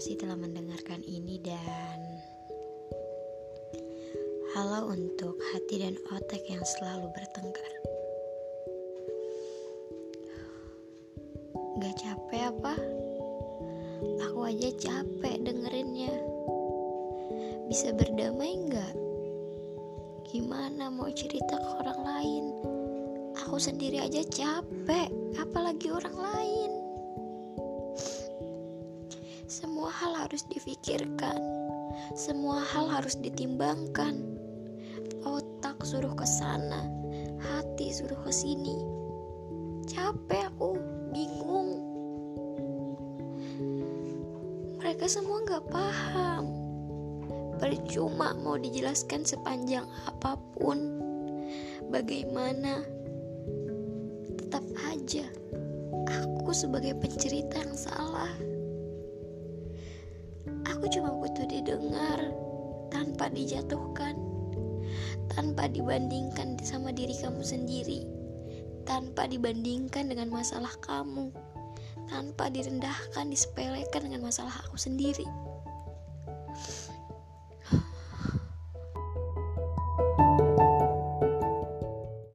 kasih telah mendengarkan ini dan halo untuk hati dan otak yang selalu bertengkar. Gak capek apa? Aku aja capek dengerinnya. Bisa berdamai nggak? Gimana mau cerita ke orang lain? Aku sendiri aja capek, apalagi orang lain. Harus difikirkan, semua hal harus ditimbangkan. Otak suruh ke sana, hati suruh ke sini. Capek aku, bingung. Mereka semua gak paham. Percuma mau dijelaskan sepanjang apa pun. Bagaimana? Tetap aja, aku sebagai pencerita yang salah. Aku cuma butuh didengar tanpa dijatuhkan, tanpa dibandingkan sama diri kamu sendiri, tanpa dibandingkan dengan masalah kamu, tanpa direndahkan, disepelekan dengan masalah aku sendiri.